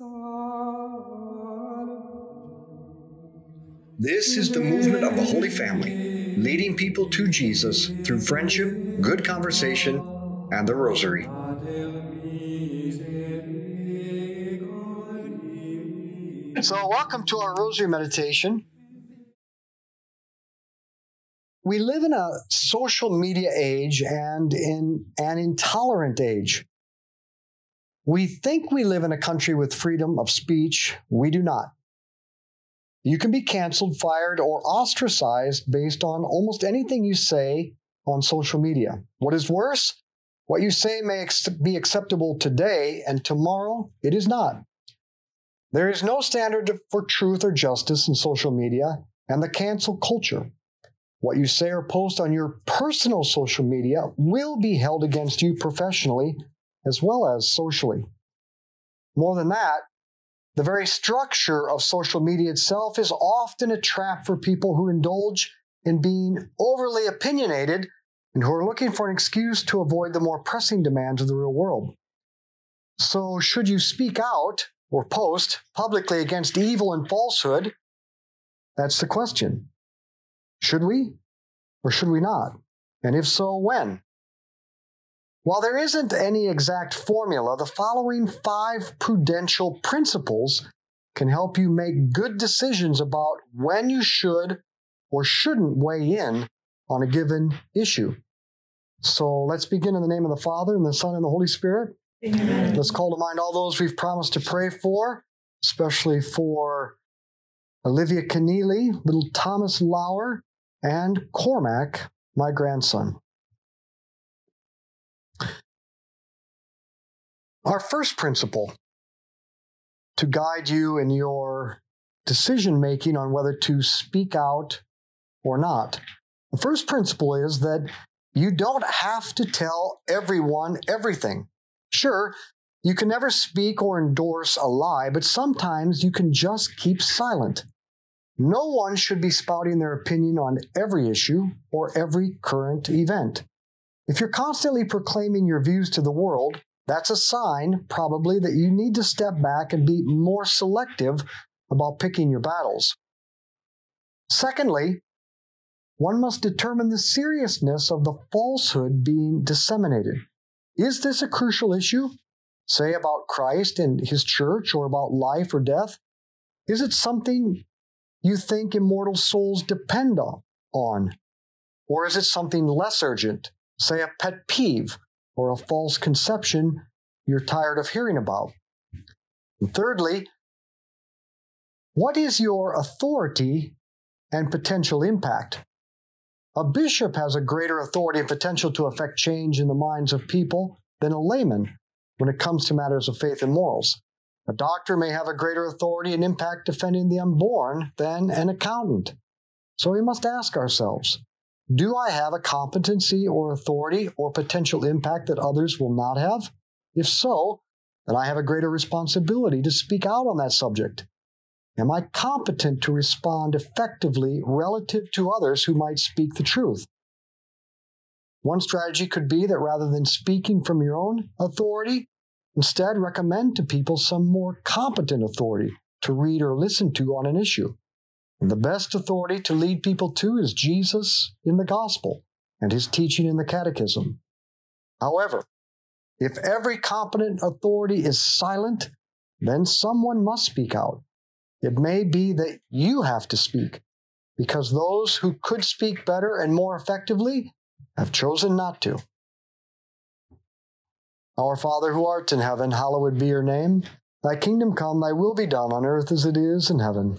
This is the movement of the Holy Family, leading people to Jesus through friendship, good conversation, and the Rosary. So, welcome to our Rosary meditation. We live in a social media age and in an intolerant age. We think we live in a country with freedom of speech. We do not. You can be canceled, fired, or ostracized based on almost anything you say on social media. What is worse, what you say may ex- be acceptable today, and tomorrow it is not. There is no standard for truth or justice in social media and the cancel culture. What you say or post on your personal social media will be held against you professionally as well as socially. More than that, the very structure of social media itself is often a trap for people who indulge in being overly opinionated and who are looking for an excuse to avoid the more pressing demands of the real world. So, should you speak out or post publicly against evil and falsehood? That's the question. Should we or should we not? And if so, when? While there isn't any exact formula, the following five prudential principles can help you make good decisions about when you should or shouldn't weigh in on a given issue. So let's begin in the name of the Father, and the Son, and the Holy Spirit. Amen. Let's call to mind all those we've promised to pray for, especially for Olivia Keneally, little Thomas Lauer, and Cormac, my grandson. Our first principle to guide you in your decision making on whether to speak out or not. The first principle is that you don't have to tell everyone everything. Sure, you can never speak or endorse a lie, but sometimes you can just keep silent. No one should be spouting their opinion on every issue or every current event. If you're constantly proclaiming your views to the world, that's a sign, probably, that you need to step back and be more selective about picking your battles. Secondly, one must determine the seriousness of the falsehood being disseminated. Is this a crucial issue? Say about Christ and his church or about life or death? Is it something you think immortal souls depend on? Or is it something less urgent, say a pet peeve or a false conception you're tired of hearing about. And thirdly, what is your authority and potential impact? A bishop has a greater authority and potential to affect change in the minds of people than a layman when it comes to matters of faith and morals. A doctor may have a greater authority and impact defending the unborn than an accountant. So we must ask ourselves do I have a competency or authority or potential impact that others will not have? If so, then I have a greater responsibility to speak out on that subject. Am I competent to respond effectively relative to others who might speak the truth? One strategy could be that rather than speaking from your own authority, instead recommend to people some more competent authority to read or listen to on an issue. The best authority to lead people to is Jesus in the gospel and his teaching in the catechism. However, if every competent authority is silent, then someone must speak out. It may be that you have to speak because those who could speak better and more effectively have chosen not to. Our Father who art in heaven, hallowed be your name. Thy kingdom come, thy will be done on earth as it is in heaven.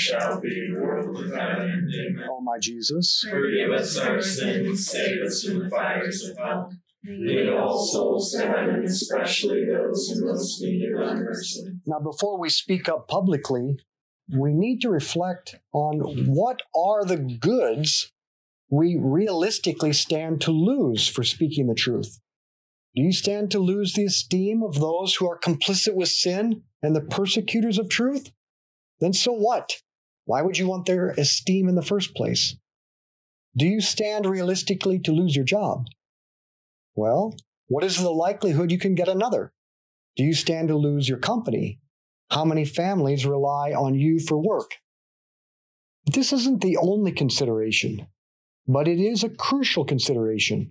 shall be, world without end. Amen. O my Jesus, Forgive us our sins, save us from the fires of hell. Lead all souls to heaven, especially those in most need thy mercy. Now, before we speak up publicly, we need to reflect on what are the goods we realistically stand to lose for speaking the truth. Do you stand to lose the esteem of those who are complicit with sin and the persecutors of truth? Then so what? Why would you want their esteem in the first place? Do you stand realistically to lose your job? Well, what is the likelihood you can get another? Do you stand to lose your company? How many families rely on you for work? This isn't the only consideration, but it is a crucial consideration.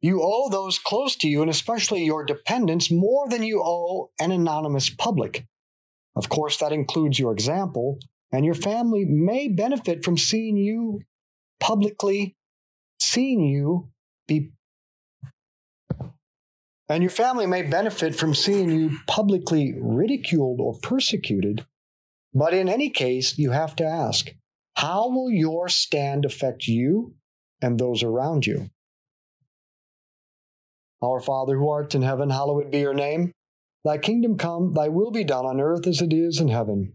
You owe those close to you, and especially your dependents, more than you owe an anonymous public. Of course, that includes your example, and your family may benefit from seeing you publicly, seeing you be and your family may benefit from seeing you publicly ridiculed or persecuted. But in any case, you have to ask how will your stand affect you and those around you? Our Father who art in heaven, hallowed be your name. Thy kingdom come, thy will be done on earth as it is in heaven.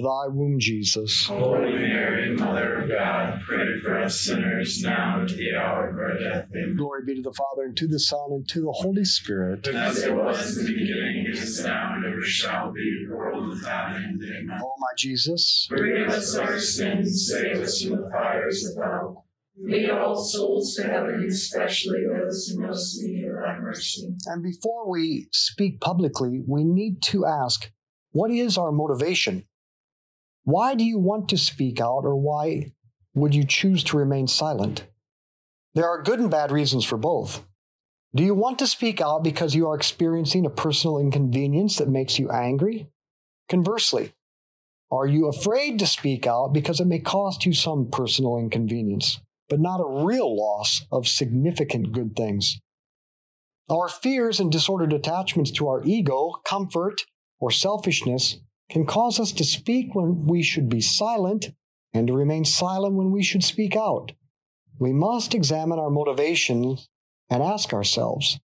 thy womb, Jesus. Holy Mary, Mother of God, pray for us sinners now and at the hour of our death. Amen. Glory be to the Father, and to the Son, and to the Holy Spirit. As it was in the beginning, is now, and ever shall be, world without end. Amen. O my Jesus, Forgive us our sins, save us from the fires of hell. Lead all souls to heaven, especially those in most need of thy mercy. and before we speak publicly, we need to ask what is our motivation? Why do you want to speak out, or why would you choose to remain silent? There are good and bad reasons for both. Do you want to speak out because you are experiencing a personal inconvenience that makes you angry? Conversely, are you afraid to speak out because it may cost you some personal inconvenience, but not a real loss of significant good things? Our fears and disordered attachments to our ego, comfort, or selfishness can cause us to speak when we should be silent and to remain silent when we should speak out. We must examine our motivations and ask ourselves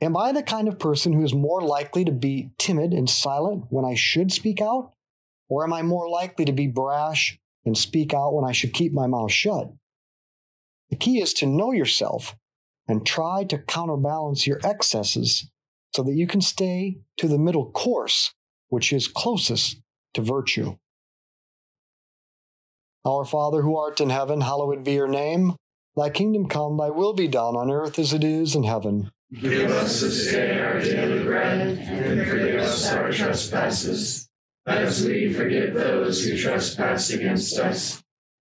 Am I the kind of person who is more likely to be timid and silent when I should speak out? Or am I more likely to be brash and speak out when I should keep my mouth shut? The key is to know yourself and try to counterbalance your excesses so that you can stay to the middle course, which is closest to virtue. Our Father who art in heaven, hallowed be your name. Thy kingdom come, thy will be done on earth as it is in heaven. Give us this day our daily bread, and forgive us our trespasses, as we forgive those who trespass against us.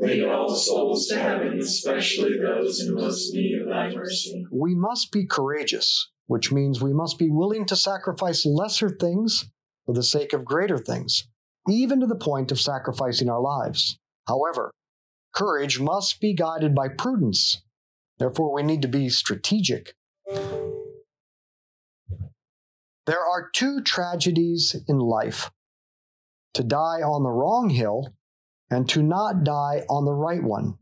Lead all souls to heaven, especially those in most need of thy mercy. We must be courageous, which means we must be willing to sacrifice lesser things for the sake of greater things, even to the point of sacrificing our lives. However, courage must be guided by prudence. Therefore, we need to be strategic. There are two tragedies in life to die on the wrong hill and to not die on the right one.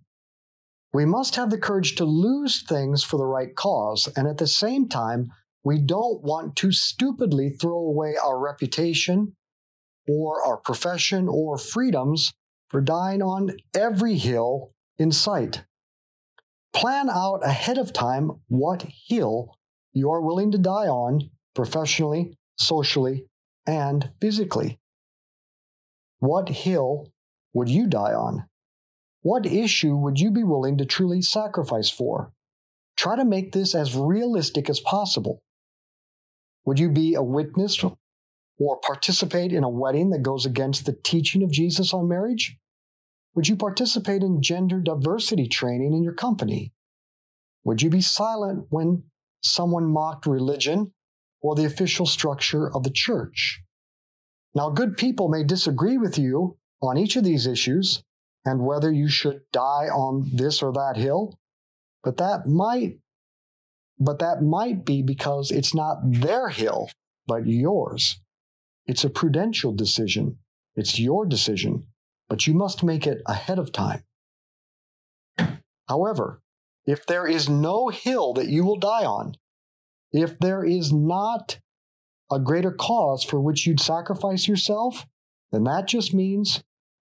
We must have the courage to lose things for the right cause, and at the same time, we don't want to stupidly throw away our reputation or our profession or freedoms for dying on every hill in sight. Plan out ahead of time what hill you are willing to die on professionally, socially, and physically. What hill would you die on? What issue would you be willing to truly sacrifice for? Try to make this as realistic as possible. Would you be a witness or participate in a wedding that goes against the teaching of Jesus on marriage? Would you participate in gender diversity training in your company? Would you be silent when someone mocked religion or the official structure of the church? Now, good people may disagree with you on each of these issues and whether you should die on this or that hill, but that might but that might be because it's not their hill, but yours. It's a prudential decision. It's your decision, but you must make it ahead of time. However, if there is no hill that you will die on, if there is not a greater cause for which you'd sacrifice yourself, then that just means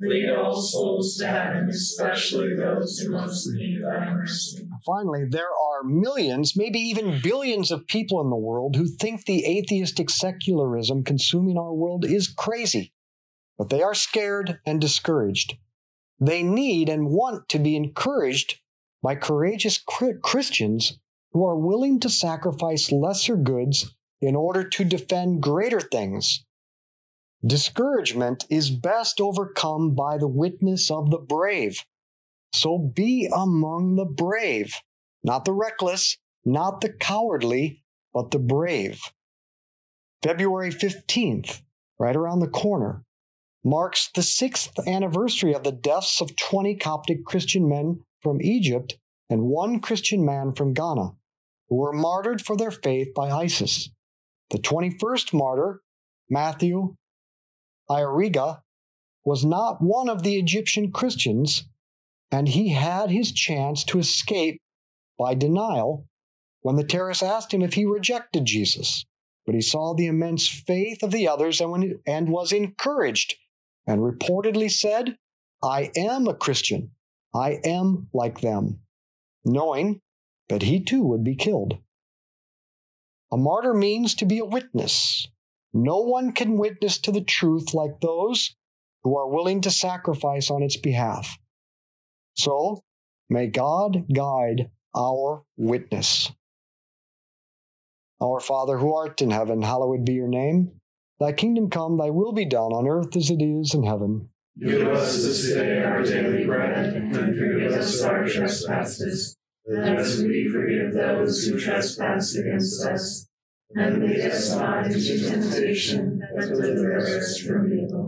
Lead all souls to heaven, especially those who most need thy mercy. finally, there are millions, maybe even billions of people in the world who think the atheistic secularism consuming our world is crazy. But they are scared and discouraged. They need and want to be encouraged by courageous Christians who are willing to sacrifice lesser goods in order to defend greater things. Discouragement is best overcome by the witness of the brave. So be among the brave, not the reckless, not the cowardly, but the brave. February 15th, right around the corner, marks the sixth anniversary of the deaths of 20 Coptic Christian men from Egypt and one Christian man from Ghana, who were martyred for their faith by ISIS. The 21st martyr, Matthew Ayariga, was not one of the Egyptian Christians, and he had his chance to escape by denial when the terrorists asked him if he rejected Jesus. But he saw the immense faith of the others and, when, and was encouraged and reportedly said, I am a Christian. I am like them, knowing that he too would be killed. A martyr means to be a witness. No one can witness to the truth like those who are willing to sacrifice on its behalf. So, may God guide our witness. Our Father who art in heaven, hallowed be your name. Thy kingdom come, thy will be done on earth as it is in heaven. Give us this day our daily bread, and forgive us our trespasses, as we forgive those who trespass against us. And lead us not into temptation, but deliver us from evil.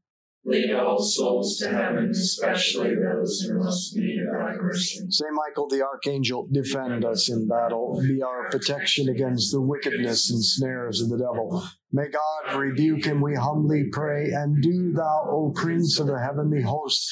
Lead all souls to heaven, especially those who most need thy mercy. Saint Michael the Archangel, defend us in battle. Be our protection against the wickedness and snares of the devil. May God rebuke him, we humbly pray. And do thou, O Prince of the heavenly host,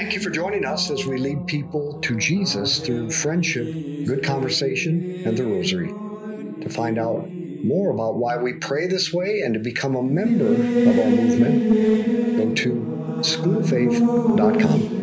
Thank you for joining us as we lead people to Jesus through friendship, good conversation, and the rosary. To find out more about why we pray this way and to become a member of our movement, go to schoolfaith.com.